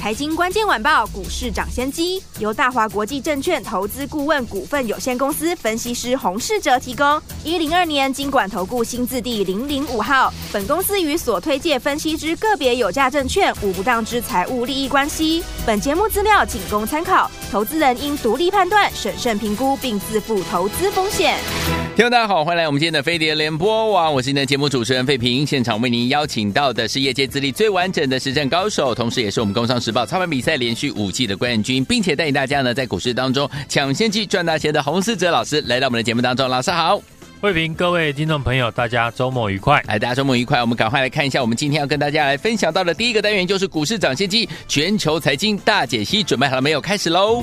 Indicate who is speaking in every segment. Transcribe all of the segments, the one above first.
Speaker 1: 财经关键晚报股市涨先机由大华国际证券投资顾问股份有限公司分析师洪世哲提供。一零二年经管投顾新字第零零五号。本公司与所推介分析之个别有价证券无不当之财务利益关系。本节目资料仅供参考，投资人应独立判断、审慎评估并自负投资风险。
Speaker 2: 听众大家好，欢迎来我们今天的飞碟联播网，我是今天的节目主持人费平。现场为您邀请到的是业界资历最完整的实战高手，同时也是我们工商时报操盘比赛连续五季的冠军，并且带领大家呢在股市当中抢先机赚大钱的洪思哲老师来到我们的节目当中。老师好，
Speaker 3: 费平，各位听众朋友，大家周末愉快！
Speaker 2: 来，大家周末愉快。我们赶快来看一下，我们今天要跟大家来分享到的第一个单元就是股市涨先机全球财经大解析，准备好了没有？开始喽！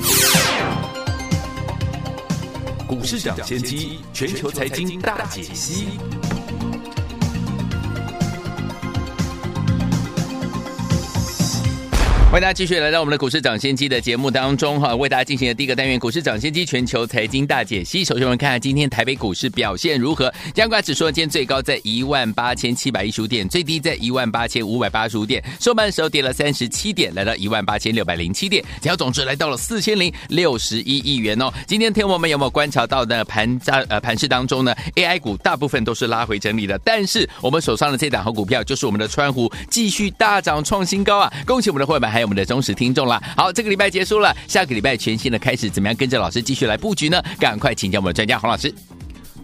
Speaker 2: 股市抢先机，全球财经大解析。欢迎大家继续来到我们的股市涨先机的节目当中哈，为大家进行的第一个单元股市涨先机全球财经大解析。首先我们看看今天台北股市表现如何？加权指数今天最高在一万八千七百一十五点，最低在一万八千五百八十五点，收盘的时候跌了三十七点，来到一万八千六百零七点，成交总值来到了四千零六十一亿元哦。今天天我们有没有观察到呢？盘在呃盘市当中呢，AI 股大部分都是拉回整理的，但是我们手上的这档好股票就是我们的川湖，继续大涨创新高啊！恭喜我们的会员还有我们的忠实听众了。好，这个礼拜结束了，下个礼拜全新的开始，怎么样跟着老师继续来布局呢？赶快请教我们的专家洪老师。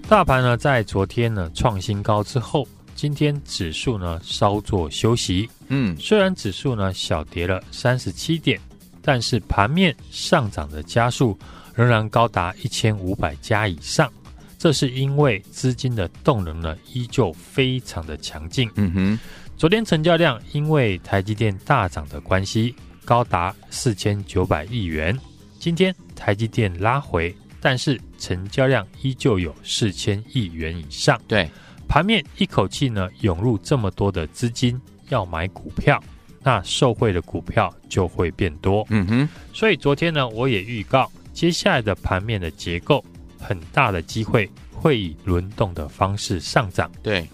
Speaker 3: 大盘呢，在昨天呢创新高之后，今天指数呢稍作休息。嗯，虽然指数呢小跌了三十七点，但是盘面上涨的家数仍然高达一千五百家以上。这是因为资金的动能呢依旧非常的强劲。嗯哼，昨天成交量因为台积电大涨的关系。高达四千九百亿元。今天台积电拉回，但是成交量依旧有四千亿元以上。
Speaker 2: 对，
Speaker 3: 盘面一口气呢涌入这么多的资金要买股票，那受惠的股票就会变多。嗯哼，所以昨天呢我也预告，接下来的盘面的结构很大的机会会以轮动的方式上涨。
Speaker 2: 对，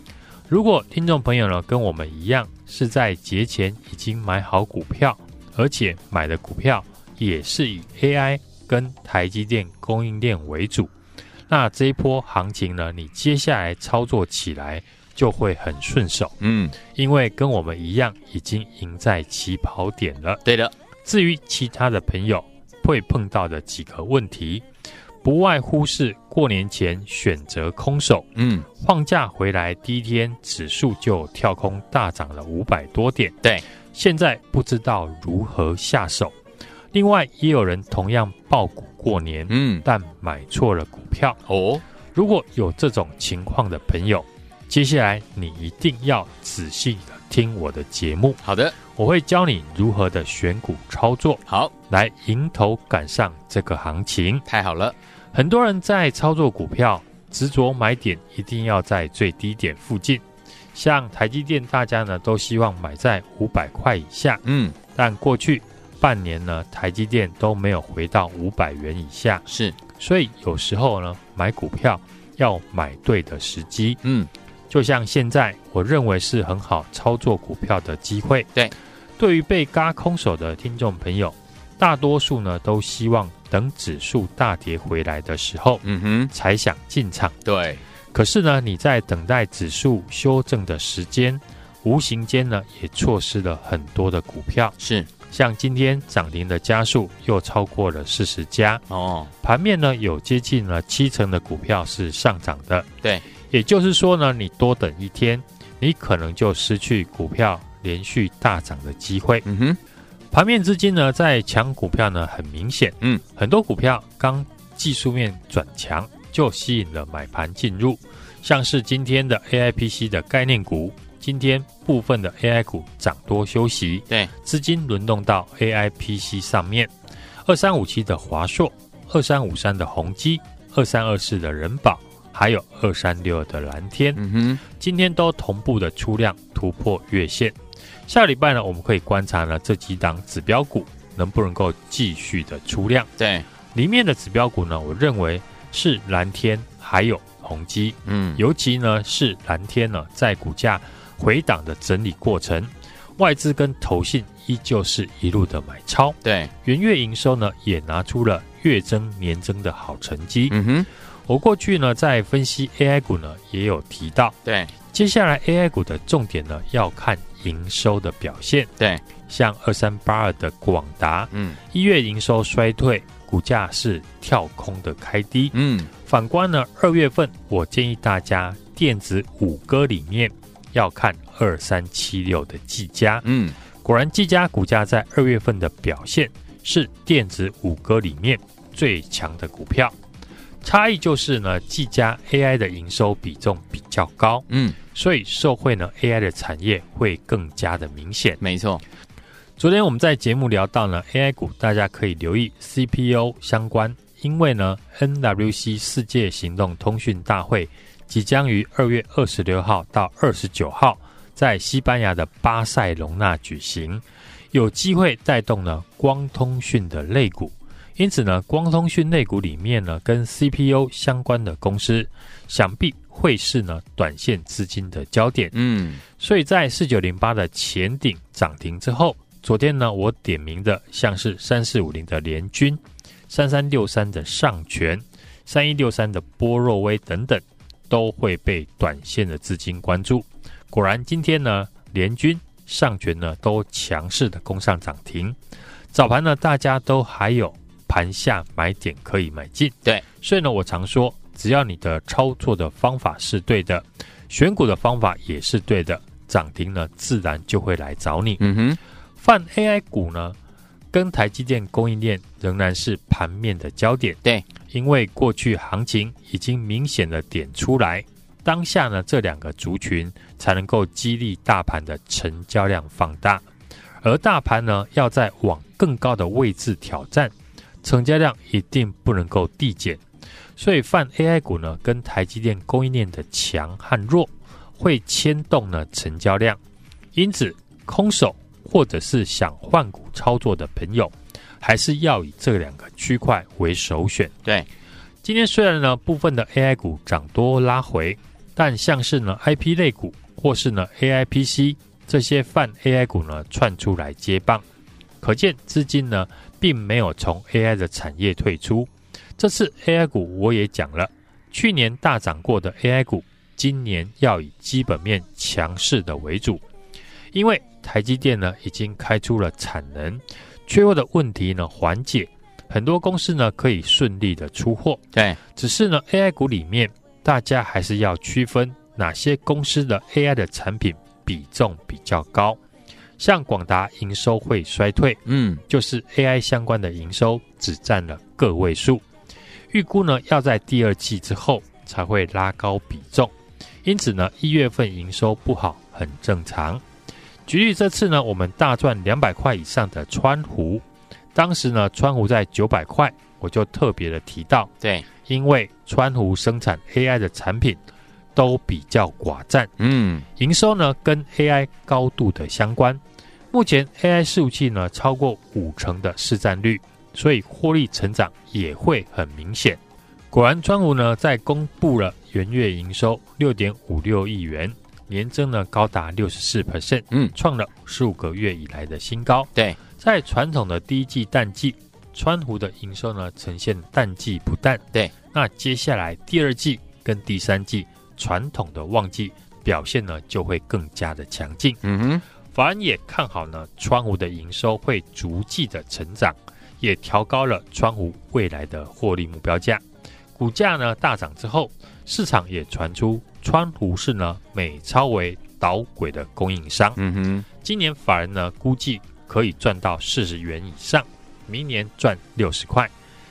Speaker 3: 如果听众朋友呢跟我们一样是在节前已经买好股票。而且买的股票也是以 AI 跟台积电供应链为主，那这一波行情呢，你接下来操作起来就会很顺手，嗯，因为跟我们一样已经赢在起跑点了。
Speaker 2: 对的，
Speaker 3: 至于其他的朋友会碰到的几个问题，不外乎是过年前选择空手，嗯，放假回来第一天指数就跳空大涨了五百多点，
Speaker 2: 对。
Speaker 3: 现在不知道如何下手，另外也有人同样爆股过年，嗯，但买错了股票。哦。如果有这种情况的朋友，接下来你一定要仔细的听我的节目。
Speaker 2: 好的，
Speaker 3: 我会教你如何的选股操作，
Speaker 2: 好。
Speaker 3: 来迎头赶上这个行情。
Speaker 2: 太好了，
Speaker 3: 很多人在操作股票，执着买点一定要在最低点附近。像台积电，大家呢都希望买在五百块以下，嗯，但过去半年呢，台积电都没有回到五百元以下，
Speaker 2: 是，
Speaker 3: 所以有时候呢，买股票要买对的时机，嗯，就像现在，我认为是很好操作股票的机会，
Speaker 2: 对，
Speaker 3: 对于被嘎空手的听众朋友，大多数呢都希望等指数大跌回来的时候，嗯哼，才想进场，
Speaker 2: 对。
Speaker 3: 可是呢，你在等待指数修正的时间，无形间呢也错失了很多的股票。
Speaker 2: 是，
Speaker 3: 像今天涨停的家数又超过了四十家哦。盘面呢有接近了七成的股票是上涨的。
Speaker 2: 对，
Speaker 3: 也就是说呢，你多等一天，你可能就失去股票连续大涨的机会。嗯哼，盘面资金呢在抢股票呢很明显。嗯，很多股票刚技术面转强。就吸引了买盘进入，像是今天的 AIPC 的概念股，今天部分的 AI 股涨多休息，
Speaker 2: 对，
Speaker 3: 资金轮动到 AIPC 上面，二三五七的华硕，二三五三的宏基，二三二四的仁宝，还有二三六二的蓝天，嗯哼，今天都同步的出量突破月线，下礼拜呢，我们可以观察呢这几档指标股能不能够继续的出量。
Speaker 2: 对，
Speaker 3: 里面的指标股呢，我认为是蓝天还有宏基。嗯，尤其呢是蓝天呢，在股价回档的整理过程，外资跟投信依旧是一路的买超。
Speaker 2: 对，
Speaker 3: 元月营收呢也拿出了月增年增的好成绩。
Speaker 2: 嗯哼。
Speaker 3: 我过去呢，在分析 AI 股呢，也有提到，
Speaker 2: 对，
Speaker 3: 接下来 AI 股的重点呢，要看营收的表现，
Speaker 2: 对，
Speaker 3: 像二三八二的广达，
Speaker 2: 嗯，
Speaker 3: 一月营收衰退，股价是跳空的开低，
Speaker 2: 嗯，
Speaker 3: 反观呢，二月份，我建议大家电子五哥里面要看二三七六的技嘉，
Speaker 2: 嗯，
Speaker 3: 果然技嘉股价在二月份的表现是电子五哥里面最强的股票。差异就是呢，技嘉 AI 的营收比重比较高，
Speaker 2: 嗯，
Speaker 3: 所以受惠呢 AI 的产业会更加的明显。
Speaker 2: 没错，
Speaker 3: 昨天我们在节目聊到呢 AI 股，大家可以留意 CPU 相关，因为呢 NWC 世界行动通讯大会即将于二月二十六号到二十九号在西班牙的巴塞隆纳举行，有机会带动呢光通讯的类股。因此呢，光通讯类股里面呢，跟 CPU 相关的公司，想必会是呢短线资金的焦点。
Speaker 2: 嗯，
Speaker 3: 所以在四九零八的前顶涨停之后，昨天呢，我点名的像是三四五零的联军、三三六三的上权、三一六三的波若威等等，都会被短线的资金关注。果然，今天呢，联军、上权呢都强势的攻上涨停。早盘呢，大家都还有。盘下买点可以买进，
Speaker 2: 对，
Speaker 3: 所以呢，我常说，只要你的操作的方法是对的，选股的方法也是对的，涨停呢自然就会来找你。
Speaker 2: 嗯哼，
Speaker 3: 泛 AI 股呢，跟台积电供应链仍然是盘面的焦点。
Speaker 2: 对，
Speaker 3: 因为过去行情已经明显的点出来，当下呢这两个族群才能够激励大盘的成交量放大，而大盘呢要在往更高的位置挑战。成交量一定不能够递减，所以泛 AI 股呢，跟台积电供应链的强和弱会牵动呢成交量，因此空手或者是想换股操作的朋友，还是要以这两个区块为首选。
Speaker 2: 对，
Speaker 3: 今天虽然呢部分的 AI 股涨多拉回，但像是呢 IP 类股或是呢 AIPC 这些泛 AI 股呢窜出来接棒，可见资金呢。并没有从 AI 的产业退出。这次 AI 股我也讲了，去年大涨过的 AI 股，今年要以基本面强势的为主。因为台积电呢已经开出了产能，缺货的问题呢缓解，很多公司呢可以顺利的出货。
Speaker 2: 对，
Speaker 3: 只是呢 AI 股里面，大家还是要区分哪些公司的 AI 的产品比重比较高。像广达营收会衰退，
Speaker 2: 嗯，
Speaker 3: 就是 AI 相关的营收只占了个位数，预估呢要在第二季之后才会拉高比重，因此呢一月份营收不好很正常。举例这次呢我们大赚两百块以上的川湖，当时呢川湖在九百块，我就特别的提到，
Speaker 2: 对，
Speaker 3: 因为川湖生产 AI 的产品都比较寡占，
Speaker 2: 嗯，
Speaker 3: 营收呢跟 AI 高度的相关。目前 AI 伺服器呢超过五成的市占率，所以获利成长也会很明显。果然，川湖呢在公布了元月营收六点五六亿元，年增呢高达六十四 percent，
Speaker 2: 嗯，
Speaker 3: 创了十五个月以来的新高。
Speaker 2: 对，
Speaker 3: 在传统的第一季淡季，川湖的营收呢呈现淡季不淡。
Speaker 2: 对，
Speaker 3: 那接下来第二季跟第三季传统的旺季表现呢就会更加的强劲。
Speaker 2: 嗯哼。
Speaker 3: 法人也看好呢，川湖的营收会逐季的成长，也调高了川湖未来的获利目标价。股价呢大涨之后，市场也传出川湖是呢美超为导轨的供应商。
Speaker 2: 嗯哼，
Speaker 3: 今年法人呢估计可以赚到四十元以上，明年赚六十块。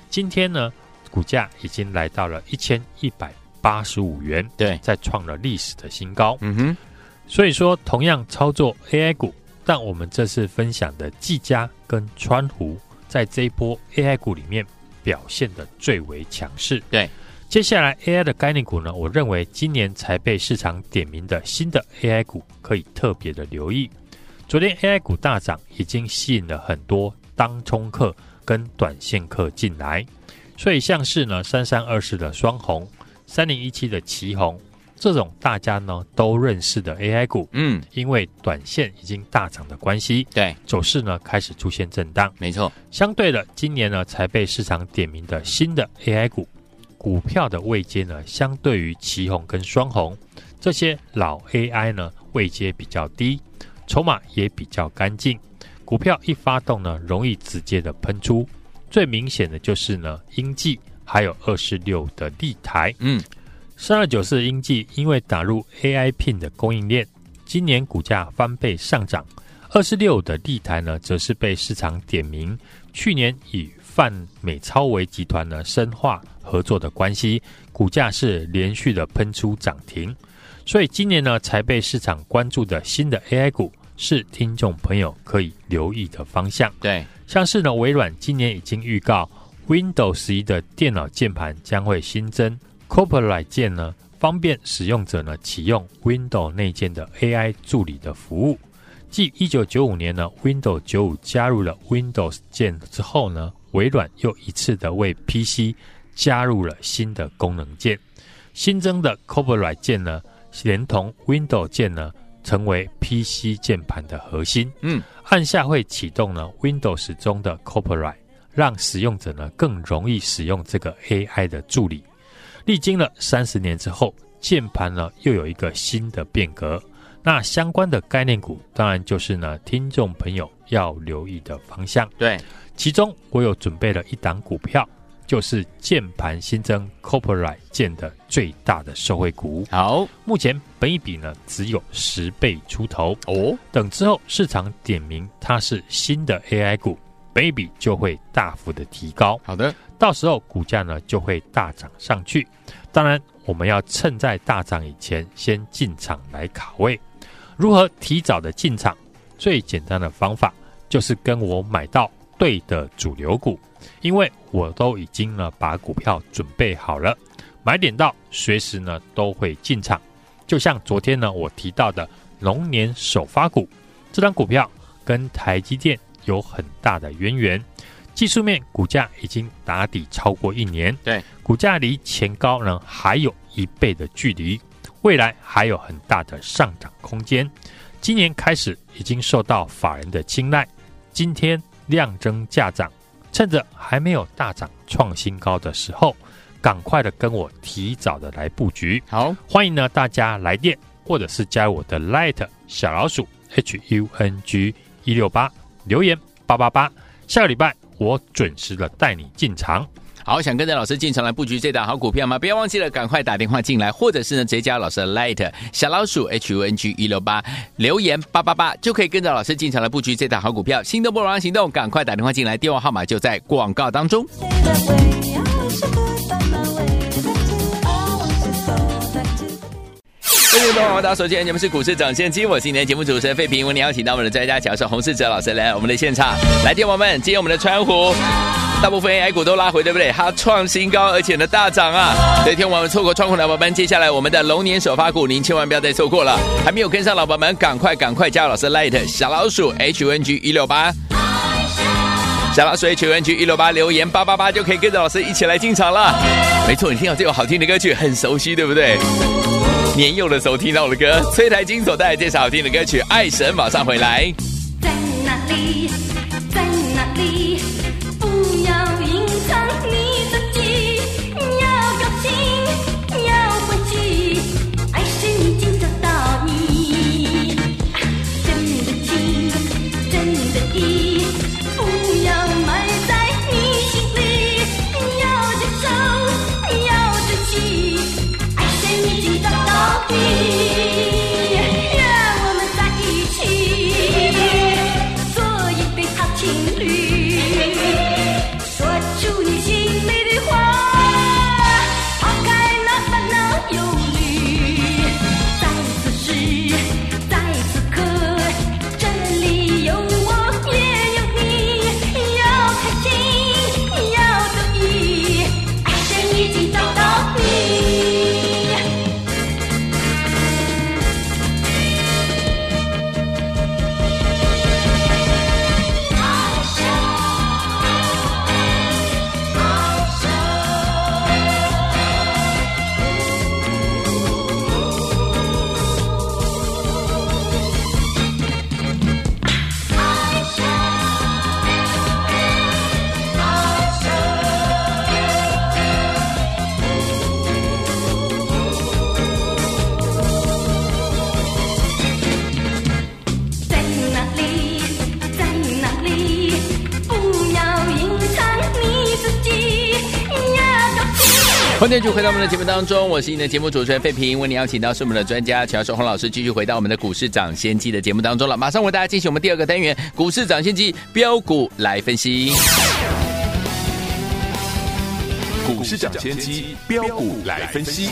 Speaker 3: 今天呢股价已经来到了一千一百八十五元，
Speaker 2: 对，
Speaker 3: 再创了历史的新高。
Speaker 2: 嗯哼。
Speaker 3: 所以说，同样操作 AI 股，但我们这次分享的技嘉跟川湖，在这一波 AI 股里面表现得最为强势。
Speaker 2: 对，
Speaker 3: 接下来 AI 的概念股呢，我认为今年才被市场点名的新的 AI 股，可以特别的留意。昨天 AI 股大涨，已经吸引了很多当冲客跟短线客进来，所以像是呢三三二四的双红、三零一七的奇鋐这种大家呢都认识的 AI 股，嗯，因为短线已经大涨的关系，
Speaker 2: 对，
Speaker 3: 走势呢开始出现震荡，
Speaker 2: 没错。
Speaker 3: 相对的，今年呢才被市场点名的新的 AI 股，股票的位阶呢，相对于奇鋐跟双红这些老 AI 呢位阶比较低。筹码也比较干净，股票一发动呢，容易直接的喷出。最明显的就是呢，英记还有二十六的立台，嗯，三二九四英记因为打入 AI Pin 的供应链，今年股价翻倍上涨。二四六的立台呢，则是被市场点名，去年与泛美超微集团呢深化合作的关系，股价是连续的喷出涨停。所以今年呢，才被市场关注的新的 AI 股。是听众朋友可以留意的方向。
Speaker 2: 对，
Speaker 3: 像是呢，微软今年已经预告，Windows 十一的电脑键盘将会新增 Copilot 键呢，方便使用者呢启用 Windows 内建的 AI 助理的服务。继一九九五年呢，Windows 九五加入了 Windows 键之后呢，微软又一次的为 PC 加入了新的功能键。新增的 Copilot 键呢，连同 Windows 键呢。成为 PC 键盘的核心，嗯，按下会启动呢 Windows 中的 Copilot，让使用者呢更容易使用这个 AI 的助理。历经了三十年之后，键盘呢又有一个新的变革。那相关的概念股，当然就是呢听众朋友要留意的方向。
Speaker 2: 对，
Speaker 3: 其中我有准备了一档股票。就是键盘新增 Copilot 键的最大的受惠股。
Speaker 2: 好，
Speaker 3: 目前本一比呢只有十倍出头哦。等之后市场点名它是新的 AI 股，本一比就会大幅的提高。
Speaker 2: 好的，
Speaker 3: 到时候股价呢就会大涨上去。当然，我们要趁在大涨以前先进场来卡位。如何提早的进场？最简单的方法就是跟我买到对的主流股。因为我都已经呢把股票准备好了，买点到随时呢都会进场。就像昨天呢我提到的龙年首发股，这张股票跟台积电有很大的渊源。技术面股价已经打底超过一年，
Speaker 2: 对，
Speaker 3: 股价离前高呢还有一倍的距离，未来还有很大的上涨空间。今年开始已经受到法人的青睐，今天量增价涨。趁着还没有大涨创新高的时候，赶快的跟我提早的来布局。
Speaker 2: 好，
Speaker 3: 欢迎呢大家来电或者是加我的 Light 小老鼠 H U N G 一六八留言八八八，下个礼拜我准时的带你进场。
Speaker 2: 好，想跟着老师进场来布局这档好股票吗？不要忘记了，赶快打电话进来，或者是呢直接加老师的 Light 小老鼠 H U N G 一六八留言八八八，就可以跟着老师进场来布局这档好股票。心动不如行动，赶快打电话进来，电话号码就在广告当中。欢迎各位大家收听节目是股市涨先机，我是今天节目主持人费平，为您邀请到我们的专家讲师洪世哲老师来我们的现场。来电王们，今天我们的川湖大部分 AI 股都拉回，对不对？它创新高，而且呢大涨啊！所以天王们错过川湖的老板们，接下来我们的龙年首发股，您千万不要再错过了。还没有跟上老板们，赶快赶快加入老师 Light 小老鼠 HNG 一六八，小老鼠 HNG 一六八留言八八八就可以跟着老师一起来进场了。没错，你听到这首好听的歌曲，很熟悉，对不对？年幼的时候听到的歌，崔台金所带来介绍好听的歌曲《爱神》，马上回来。
Speaker 4: 在哪里？
Speaker 2: 欢迎继续回到我们的节目当中，我是你的节目主持人费平，为你邀请到是我们的专家乔守红老师，继续回到我们的股市涨先机的节目当中了。马上为大家进行我们第二个单元股市涨先机标股来分析。
Speaker 5: 股市涨先机标股来分析。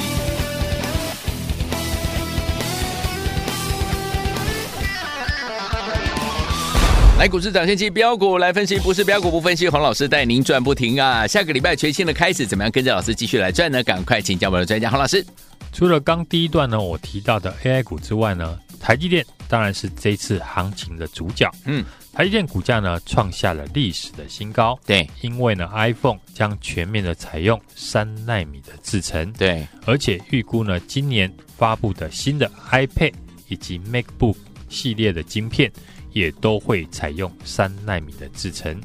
Speaker 2: 来，股市涨先机标股来分析，不是标股不分析，黄老师带您赚不停啊！下个礼拜全新的开始，怎么样跟着老师继续来赚呢？赶快请教我们的专家黄老师。
Speaker 3: 除了刚第一段呢，我提到的 AI 股之外呢，台积电当然是这次行情的主角。嗯，台积电股价呢创下了历史的新高。
Speaker 2: 对，
Speaker 3: 因为呢 iPhone 将全面的采用三纳米的制程。
Speaker 2: 对，
Speaker 3: 而且预估呢今年发布的新的 iPad 以及 MacBook 系列的晶片。也都会采用三纳米的制程，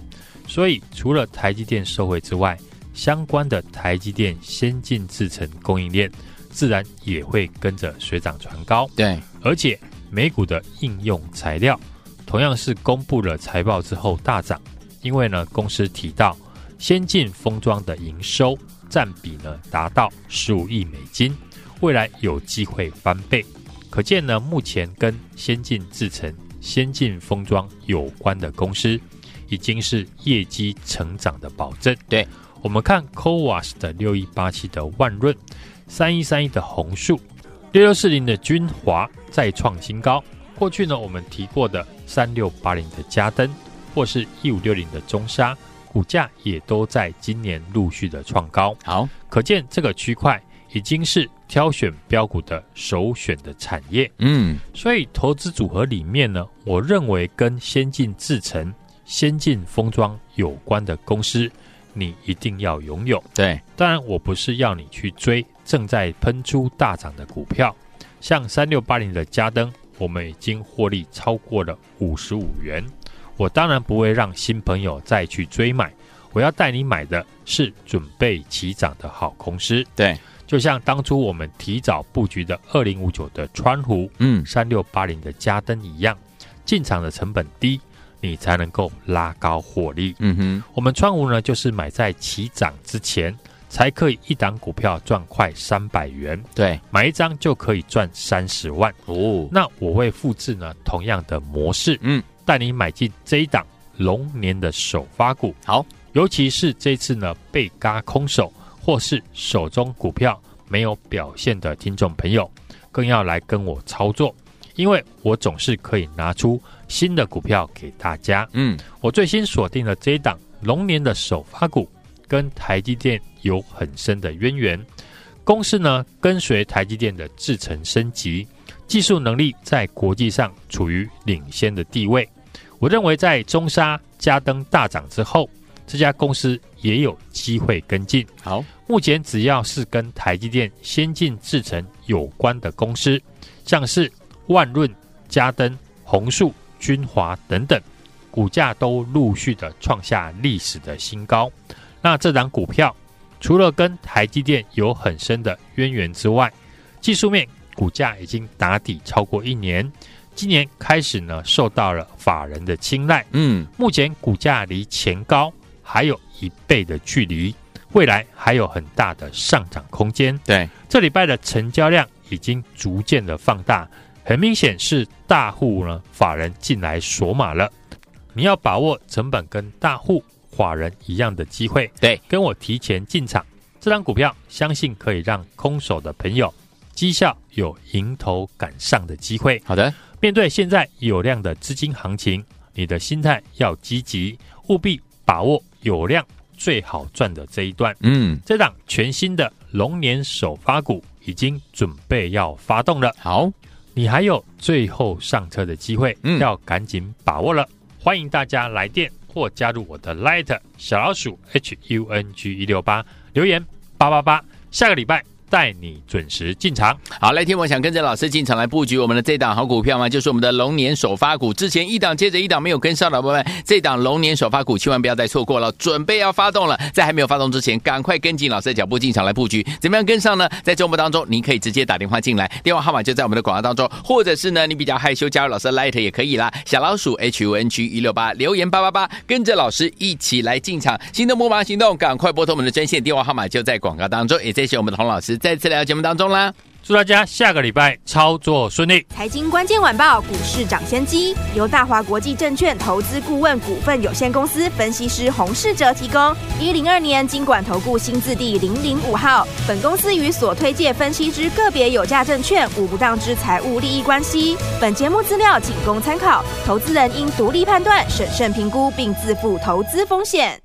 Speaker 3: 所以除了台积电受惠之外，相关的台积电先进制程供应链自然也会跟着水涨船高。
Speaker 2: 对，
Speaker 3: 而且美股的应用材料同样是公布了财报之后大涨，因为呢公司提到先进封装的营收占比呢达到十五亿美金，未来有机会翻倍，可见呢目前跟先进制程。先进封装有关的公司，已经是业绩成长的保证。
Speaker 2: 对，
Speaker 3: 我们看 CoWoS 的六一八七的万润，三一三一的弘塑，六六四零的君华再创新高。过去呢，我们提过的三六八零的嘉登，或是一五六零的中沙，股价也都在今年陆续的创高。
Speaker 2: 好，
Speaker 3: 可见这个区块。已经是挑选标股的首选的产业，
Speaker 2: 嗯，
Speaker 3: 所以投资组合里面呢，我认为跟先进制程、先进封装有关的公司，你一定要拥有。
Speaker 2: 对，
Speaker 3: 当然我不是要你去追正在喷出大涨的股票，像三六八零的嘉登，我们已经获利超过了五十五元，我当然不会让新朋友再去追买，我要带你买的是准备起涨的好公司。
Speaker 2: 对。
Speaker 3: 就像当初我们提早布局的二零五九的川湖，嗯，三六八零的嘉登一样，进场的成本低，你才能够拉高获利。
Speaker 2: 嗯哼，
Speaker 3: 我们川湖呢，就是买在起涨之前，才可以一档股票赚快三百元。
Speaker 2: 对，
Speaker 3: 买一张就可以赚三十万。哦，那我会复制呢同样的模式，嗯，带你买进这一档龙年的首发股。
Speaker 2: 好，
Speaker 3: 尤其是这次呢被嘎空手。或是手中股票没有表现的听众朋友，更要来跟我操作，因为我总是可以拿出新的股票给大家。嗯，我最新锁定了这一档龙年的首发股，跟台积电有很深的渊源。公司呢跟随台积电的制程升级，技术能力在国际上处于领先的地位。我认为在中沙、嘉登大涨之后。这家公司也有机会跟进。
Speaker 2: 好，
Speaker 3: 目前只要是跟台积电先进制程有关的公司，像是万润、嘉登、宏树、君华等等，股价都陆续的创下历史的新高。那这档股票除了跟台积电有很深的渊源之外，技术面股价已经打底超过一年，今年开始呢受到了法人的青睐。嗯，目前股价离前高。还有一倍的距离，未来还有很大的上涨空间。
Speaker 2: 对，
Speaker 3: 这礼拜的成交量已经逐渐的放大，很明显是大户呢法人进来锁码了。你要把握成本跟大户法人一样的机会，
Speaker 2: 对，
Speaker 3: 跟我提前进场，这张股票相信可以让空手的朋友绩效有迎头赶上的机会。
Speaker 2: 好的，
Speaker 3: 面对现在有量的资金行情，你的心态要积极，务必把握。有量最好赚的这一段，嗯，这档全新的龙年首发股已经准备要发动了。
Speaker 2: 好，
Speaker 3: 你还有最后上车的机会，嗯，要赶紧把握了。欢迎大家来电或加入我的 Light 小老鼠 H U N G 一六八留言八八八，下个礼拜带你准时进场。
Speaker 2: 好，来听我想跟着老师进场来布局我们的这档好股票吗？就是我们的龙年首发股。之前一档接着一档没有跟上的伙伴们，这档龙年首发股千万不要再错过了，准备要发动了，在还没有发动之前，赶快跟紧老师的脚步进场来布局。怎么样跟上呢？在周末当中，您可以直接打电话进来，电话号码就在我们的广告当中，或者是呢，你比较害羞加入老师的 Light 也可以啦，小老鼠 H U N G 一六八留言八八八，跟着老师一起来进场，心动不马行动，赶快拨通我们的专线电话号码就在广告当中，也谢谢我们的洪老师再次来到节目当中啦。
Speaker 3: 祝大家下个礼拜操作顺利。
Speaker 1: 财经关键晚报股市涨先机由大华国际证券投资顾问股份有限公司分析师洪世哲提供。一零二年经管投顾新字第零零五号。本公司与所推介分析之个别有价证券无不当之财务利益关系。本节目资料仅供参考，投资人应独立判断、审慎评估并自负投资风险。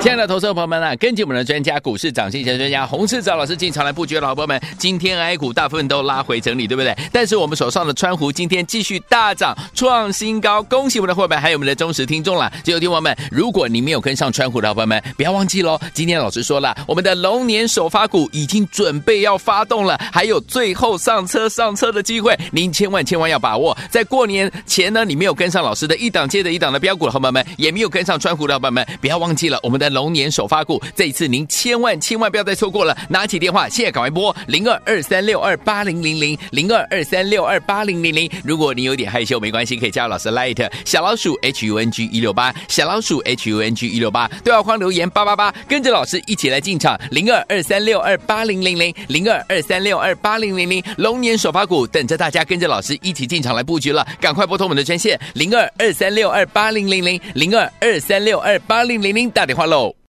Speaker 2: 亲爱的投资者朋友们啊，根据我们的专家股市涨先机专家洪世哲老师进场来布局的好朋友们，今天 A 股大部分都拉回整理，对不对？但是我们手上的川湖今天继续大涨，创新高，恭喜我们的伙伴还有我们的忠实听众啦！最后听众们，如果你没有跟上川湖的好朋友们，不要忘记喽，今天老师说了，我们的龙年首发股已经准备要发动了，还有最后上车上车的机会，您千万千万要把握。在过年前呢，你没有跟上老师的一档接着一档的标股的好朋友们，也没有跟上川湖的好朋友们，不要忘记了我们。我们的龙年首发股，这一次您千万千万不要再错过了！拿起电话，现在赶快拨零二二三六二八零零零零二二三六二八零零零。如果你有点害羞，没关系，可以加入老师 Light 小老鼠 H U N G 一六八小老鼠 H U N G 一六八对话框留言八八八，跟着老师一起来进场零二二三六二八零零零零二二三六二八零零零龙年首发股等着大家跟着老师一起进场来布局了，赶快拨通我们的专线零二二三六二八零零零零二二三六二八零零零打电话。Buffalo.